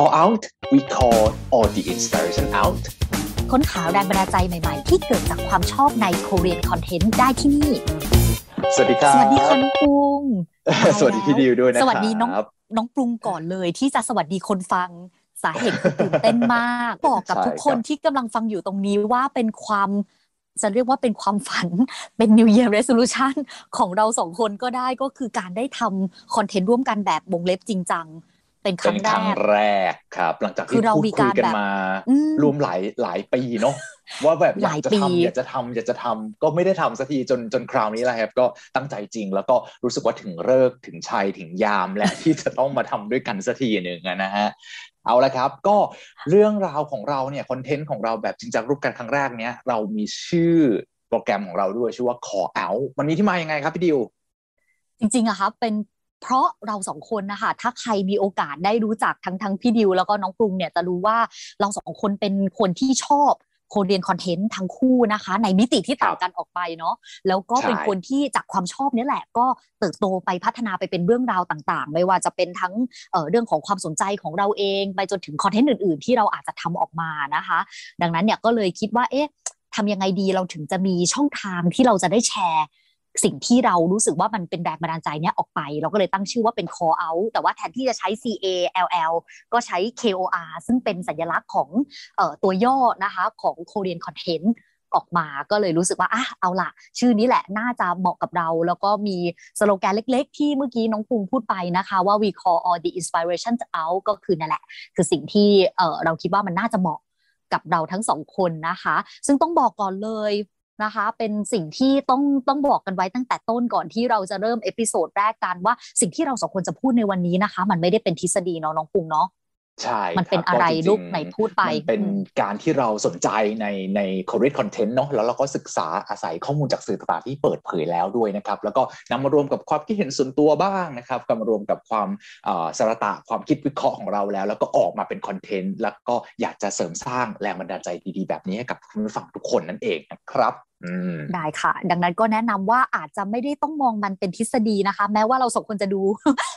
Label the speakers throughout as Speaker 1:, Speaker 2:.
Speaker 1: call out we call all the inspiration out
Speaker 2: ค้นหาแรงบันดาลใจใหม่ ๆ ที่เกิดจากความชอบใน Korean Content ได้ที่นี่
Speaker 1: สวัสดีครับ
Speaker 2: สวัสดีคุณปรุง
Speaker 1: สวัสดีพี่ดิวด้วยนะครับ
Speaker 2: สวัสดีน้องน้องปรุงก่อนเลยที่จะสวัสดีคนฟังสาเหตุคือตื่นเต้นมาก บอกกับทุกคนที่กำลังฟังอยู่ตรงนี้ว่าเป็นความจะเรียกว่าเป็นความฝันเป็น New Year Resolution ของเราสองคนก็ได้ก็คือการได้ทำคอนเทนต์ร่วมกันแบบวงเล็บจริงจัง เป็นค
Speaker 1: เป็
Speaker 2: รั้
Speaker 1: น
Speaker 2: ง
Speaker 1: ค
Speaker 2: แร
Speaker 1: รั้ง
Speaker 2: ก
Speaker 1: แรกครับ หลังจาก
Speaker 2: คื
Speaker 1: ที่
Speaker 2: อเรา
Speaker 1: พูด
Speaker 2: มี
Speaker 1: คุ
Speaker 2: กายร
Speaker 1: กัน
Speaker 2: แบบ
Speaker 1: มา
Speaker 2: อืม
Speaker 1: รวมหลายหลายปีเนาะว่าแบบอ
Speaker 2: ห
Speaker 1: ยา
Speaker 2: ลากย
Speaker 1: จะ
Speaker 2: ปี
Speaker 1: ทำอยากจะทำอยากจะทำก็ไม่ได้ทำสักทีจนจนคราวนี้แหละครับก็ตั้งใจจริง แล้วก็รู้สึกว่าถึงเลิกษ์ถึงชัยถึงยามและที่จะต้องมาทำด้วยกันสักทีหนึ่งอะนะฮะเอาละครับ ก็เรื่องราวของเราเนี่ยคอนเทนต์ของเราแบบจริงจังรูปกันครั้งแรกเนี้ยเรามีชื่อโปรแกรมของเราด้วยชื่อว่า Call Out มันมีที่มายังไงครับพี่ดิว
Speaker 2: จริงๆอะครับเป็น เพราะเราสองคนนะคะถ้าใครมีโอกาสได้รู้จักทั้งทั้งพี่ดิวแล้วก็น้องปรุงเนี่ยจะรู้ว่าเราสองคนเป็นคนที่ชอบโคเรียนคอนเทนต์ทั้งคู่นะคะ ในมิติที่ต่างกันออกไปเนาะแล้วก็เป็น
Speaker 1: ใช่
Speaker 2: คนที่จากความชอบเนี้แหละ ก็เติบโตไปพัฒนาไปเป็นเรื่องราวต่างๆ ไม่ว่าจะเป็นทั้งเอ่อเรื่องของความสนใจของเราเอง ไปจนถึงคอนเทนต์อื่นๆ ที่เราอาจจะทำออกมานะคะ ดังนั้นเนี่ยก็เลยคิดว่าเอ๊ะทำยังไงดีเราถึงจะมีช่องทางที่เราจะได้แชร์ สิ่งที่เรารู้สึกว่ามันเป็นแรงบันดาลใจเนี่ยออกไป เราก็เลยตั้งชื่อว่าเป็น call out แต่ว่าแทนที่จะใช้ C A L L ก็ใช้ K O R ซึ่งเป็นสัญลักษณ์ของออตัวย่อนะคะของ Korean Content ออกมาก็เลยรู้สึกว่าอะเอาล่ะชื่อนี้แหละน่าจะเหมาะกับเรา แล้วก็มีสโลแกนเล็ก ๆ ที่เมื่อกี้น้องปุงพูดไปนะคะ ว่า we call all the inspiration out ก็คือนั่นแหละ คือสิ่งที่เเราคิดว่ามันน่าจะเหมาะกับเราทั้งสองคนนะคะ ซึ่งต้องบอกก่อนเลย นะคะ เป็นสิ่งที่ต้องต้องบอกกันไว้ตั้งแต่ต้นก่อนที่เราจะเริ่มเอพิโซดแรกกันว่าสิ่งที่เราสองคนจะพูดในวันนี้นะคะ มันไม่ได้เป็นทฤษฎีเนาะน้องปุงเนาะ
Speaker 1: ใช่
Speaker 2: มันเป็น
Speaker 1: คบ
Speaker 2: อะไร
Speaker 1: ก็จงๆ
Speaker 2: ลูกไหนพูดไป
Speaker 1: มันเป็น
Speaker 2: อืม
Speaker 1: การที่เราสนใจในใน Korean content เนาะแล้วเราก็ศึกษาอาศัยข้อมูลจากสื่อต่างๆที่เปิดเผยแล้วด้วยนะครับ แล้วก็นำมารวมกับความคิดเห็นส่วนตัวบ้างนะครับก็มารวมกับความเอ่อสารตะความคิดวิเคราะห์ของเราแล้ว แล้วก็ออกมาเป็นคอนเทนต์แล้วก็อยากจะเสริมสร้างแรงบันดาลใจดีๆ แบบนี้ให้กับคุณผู้ฟังทุกคนนั่นเองนะครับอืม
Speaker 2: ได้ค่ะ ดังนั้นก็แนะนำว่าอาจจะไม่ได้ต้องมองมันเป็นทฤษฎีนะคะ แม้ว่าเราสองคนจะดู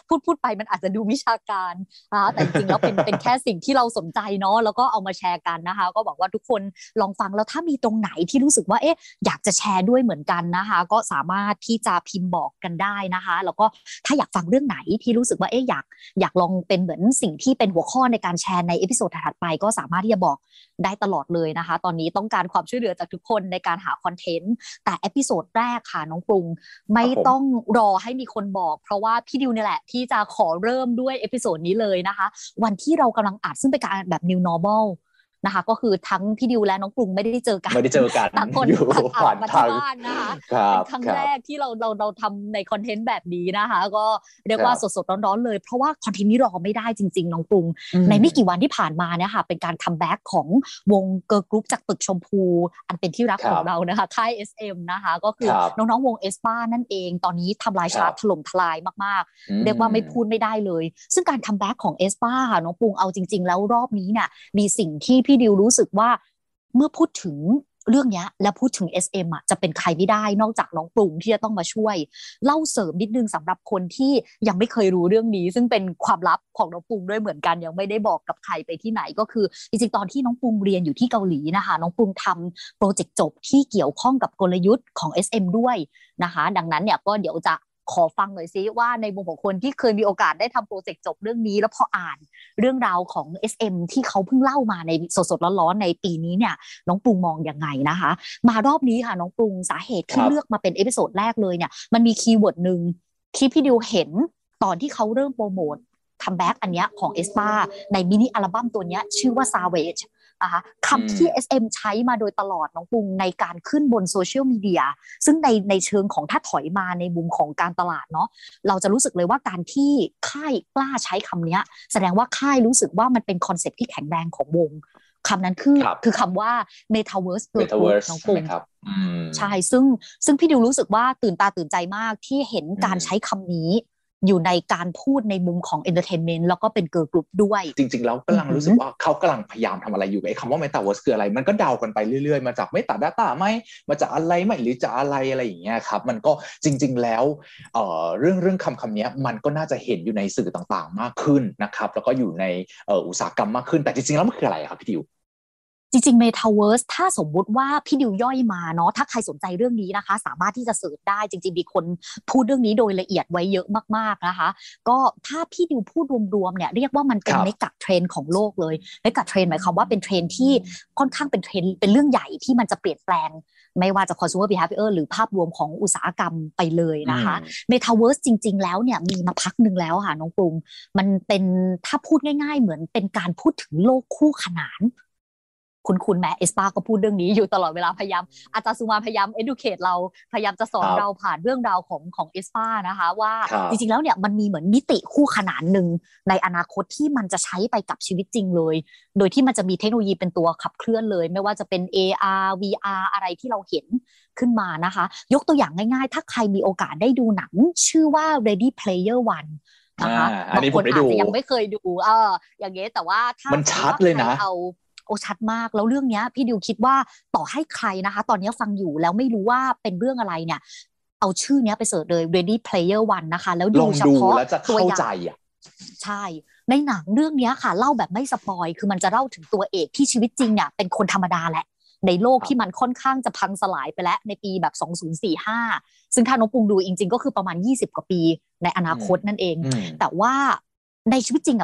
Speaker 2: พูดพูดไปมันอาจจะดูวิชาการนะคะแต่จริงแล้วเป็นเป็นแค่สิ่งที่เราสนใจเนาะแล้วก็เอามาแชร์กันนะคะ ก็บอกว่าทุกคนลองฟังแล้วถ้ามีตรงไหนที่รู้สึกว่าเอ๊ะอยากจะแชร์ด้วยเหมือนกันนะคะ ก็สามารถที่จะพิมพ์บอกกันได้นะคะ แล้วก็ถ้าอยากฟังเรื่องไหนที่รู้สึกว่าเอ๊ะอยากอยากลองเป็นเหมือนสิ่งที่เป็นหัวข้อในการแชร์ใน episode ถัดไปก็สามารถที่จะบอก ได้ตลอดเลยนะคะ ตอนนี้ต้องการความช่วยเหลือจากทุกคนในการหาคอนเทนต์ แต่ episode แรกค่ะน้องปรุง ไม่ต้องรอให้มีคนบอก เพราะว่าพี่ดิวเนี่ยแหละ ที่จะขอเริ่มด้วย episode นี้เลยนะคะ วันที่เรากำลังอัดซึ่งเป็นการแบบ new normal นะคะ ก็คือทั้งพี่ดิวและน้องปรุงไม่ได้เจอกัน
Speaker 1: ไม่ได้เจอกัน
Speaker 2: ต่างคน
Speaker 1: อยู่
Speaker 2: ต่างอัด
Speaker 1: ผ่าน
Speaker 2: มา
Speaker 1: ทา
Speaker 2: ที่บ้านนะคะ
Speaker 1: ครับ
Speaker 2: เป็นครั้ง
Speaker 1: ครับ
Speaker 2: แรกที่เราเราเราทำในคอนเทนต์แบบนี้นะคะ ก็เรียกว่า
Speaker 1: ครับ
Speaker 2: สดๆร้อนๆเลย เพราะว่าคอนเทนต์นี้รอไม่ได้จริง ๆ น้องปรุง ในไม่กี่วันที่ผ่านมาเนี่ยค่ะเป็นการ comeback ของวงเกิร์ลกรุ๊ปจากตึกชมพู อันเป็นที่รัก
Speaker 1: ครับ
Speaker 2: ของเรานะคะค่าย SM นะคะ ก็คือ
Speaker 1: ครับ
Speaker 2: น้องๆวงเอสปานั่นเอง ตอนนี้ทำลาย
Speaker 1: ครับ
Speaker 2: ชาร์ตถล่มทลายมาก
Speaker 1: อื
Speaker 2: ๆเรียกว่าไม่พูดไม่ได้เลย ซึ่งการ comeback ของเอสปาค่ะน้องปรุงเอาจริง ๆ แล้วรอบนี้เนี่ยมีสิ่งที่พี่ดิวรู้สึกว่าเมื่อพูดถึงเรื่องนี้และพูดถึง SM อะจะเป็นใครไม่ได้นอกจากน้องปรุงที่จะต้องมาช่วย เล่าเสริมนิดนึงสำหรับคนที่ยังไม่เคยรู้เรื่องนี้ ซึ่งเป็นความลับของน้องปรุงด้วยเหมือนกันยังไม่ได้บอกกับใครไปที่ไหนก็คือจริงๆตอนที่น้องปรุงเรียนอยู่ที่เกาหลีนะคะ น้องปรุงทำโปรเจกต์จบที่เกี่ยวข้องกับกลยุทธ์ของ SM ด้วยนะคะ ดังนั้นเนี่ยก็เดี๋ยวจะ ขอฟังหน่อยซิว่าในมุมของคนที่เคยมีโอกาสได้ทำโปรเจกต์จบเรื่องนี้ แล้วพออ่านเรื่องราวของ SM ที่เขาเพิ่งเล่ามาในสดๆร้อนๆในปีนี้เนี่ย น้องปรุงมองยังไงนะคะ มารอบนี้ค่ะน้องปรุงสาเหตุที่เลือกมาเป็น episode แรกเลยเนี่ยมันมี keyword หนึ่งที่พี่ดิวเห็นตอนที่เขาเริ่มโปรโมท comeback อันเนี้ยของเอสปาในมินิอัลบั้มตัวเนี้ยชื่อว่า Savage นะคะคำที่ SM ใช้มาโดยตลอดน้องปรุงในการขึ้นบนโซเชียลมีเดียซึ่งในในเชิงของถ้าถอยมาในมุมของการตลาดเนาะเราจะรู้สึกเลยว่าการที่ค่ายกล้าใช้คำเนี้ยแสดงว่าค่ายรู้สึกว่ามันเป็นคอนเซปต์ที่แข็งแรงของวงคำนั้นคือ
Speaker 1: ครับ
Speaker 2: คือคำว่า Metaverse Girl Group
Speaker 1: Metaverse
Speaker 2: น้องปรุง
Speaker 1: นะครับอืม
Speaker 2: ใช่ซึ่งซึ่งพี่ดิวรู้สึกว่าตื่นตาตื่นใจมากที่เห็นการ
Speaker 1: อืม
Speaker 2: ใช้คำนี้ อยู่ในการพูดในมุมของ entertainment แล้วก็เป็นเกิร์ลกรุ๊ปด้วย
Speaker 1: จริง ๆ แล้วกำลังรู้สึกว่าเขากำลังพยายามทำอะไรอยู่ไอ้คำว่า Metaverse คืออะไรมันก็เดากันไปเรื่อยๆ มาจากไม่ตัด Data ไหมมาจากอะไรไหมหรือจะอะไรอะไรอย่างเงี้ยครับมันก็จริง ๆ แล้วเอ่อเรื่องเรื่องคำคำนี้มันก็น่าจะเห็นอยู่ในสื่อต่างๆ มากขึ้นนะครับแล้วก็อยู่ในเอ่ออุตสาหกรรมมากขึ้นแต่จริงๆแล้วมันคืออะไรครับพี่ดิว
Speaker 2: จริงๆ Metaverse ถ้าสมมุติว่าพี่ดิวย่อยมาเนาะถ้าใครสนใจเรื่องนี้นะคะ สามารถที่จะเสิร์ชได้จริง ๆ มีคนพูดเรื่องนี้โดยละเอียดไว้เยอะมากๆนะคะ ก็ถ้าพี่ดิวพูดรวมๆเนี่ยเรียกว่ามันเป็น
Speaker 1: ครับ
Speaker 2: เมกะเทรนของโลกเลยmegatrend หมายความว่าเป็นเทรนด์ที่ค่อนข้างเป็นเทรนด์เป็นเรื่องใหญ่ที่มันจะเปลี่ยนแปลง ไม่ว่าจะ consumer behavior หรือภาพรวมของอุตสาหกรรมไปเลยนะคะ Metaverse จริง ๆ แล้วเนี่ยมีมาพักหนึ่งแล้วค่ะน้องปรุง มันเป็นถ้าพูดง่าย ๆ เหมือนเป็นการพูดถึงโลกคู่ขนาน คุณคุณแม่เอสปาก็พูดเรื่องนี้อยู่ตลอดเวลาพยายามอาจารย์ซูมานพยายาม educate เราพยายามจะสอน
Speaker 1: ครับ
Speaker 2: เราผ่านเรื่องราวของของเอสปานะคะ ว่า
Speaker 1: ครับ
Speaker 2: จริงๆแล้วเนี่ยมันมีเหมือนมิติคู่ขนานหนึ่งในอนาคตที่มันจะใช้ไปกับชีวิตจริงเลย โดยที่มันจะมีเทคโนโลยีเป็นตัวขับเคลื่อนเลย ไม่ว่าจะเป็น AR VR อะไรที่เราเห็นขึ้นมานะคะ ยกตัวอย่างง่ายๆ ถ้าใครมีโอกาสได้ดูหนัง ชื่อว่า Ready Player One นะคะ
Speaker 1: อ่าอันนี้
Speaker 2: บางคน
Speaker 1: ผมได้
Speaker 2: อา
Speaker 1: ดู
Speaker 2: จจะยังไม่เคยดู เอออย่างเงี้ยแต่ว่าถ้า
Speaker 1: มันชัดเลยนะ
Speaker 2: ใครเอาโอ้ชัดมาก แล้วเรื่องเนี้ยพี่ดิวคิดว่าต่อให้ใครนะคะ ตอนนี้ฟังอยู่แล้วไม่รู้ว่าเป็นเรื่องอะไรเนี่ย เอาชื่อเนี้ยไปเสิร์ชเลย Ready Player One นะคะ แล้ว
Speaker 1: ล
Speaker 2: ดู
Speaker 1: อง
Speaker 2: เฉ
Speaker 1: ดู
Speaker 2: พาะ
Speaker 1: แล้วจะ
Speaker 2: ตัว
Speaker 1: เข้า
Speaker 2: อย่า
Speaker 1: ใจ
Speaker 2: ง
Speaker 1: อะ
Speaker 2: ใช่ในหนังเรื่องเนี้ยค่ะ เล่าแบบไม่สปอย คือมันจะเล่าถึงตัวเอกที่ชีวิตจริงเนี่ยเป็นคนธรรมดาแหละ ในโลก
Speaker 1: ครับ
Speaker 2: ที่มันค่อนข้างจะพังสลายไปแล้วในปีแบบ 2045 ซึ่งถ้าน้องปรุงดูจริง ๆ ก็คือประมาณ 20 กว่าปีในอนาคตนั่นเอง
Speaker 1: อืม
Speaker 2: แต่ว่าในชีวิตจริงอะ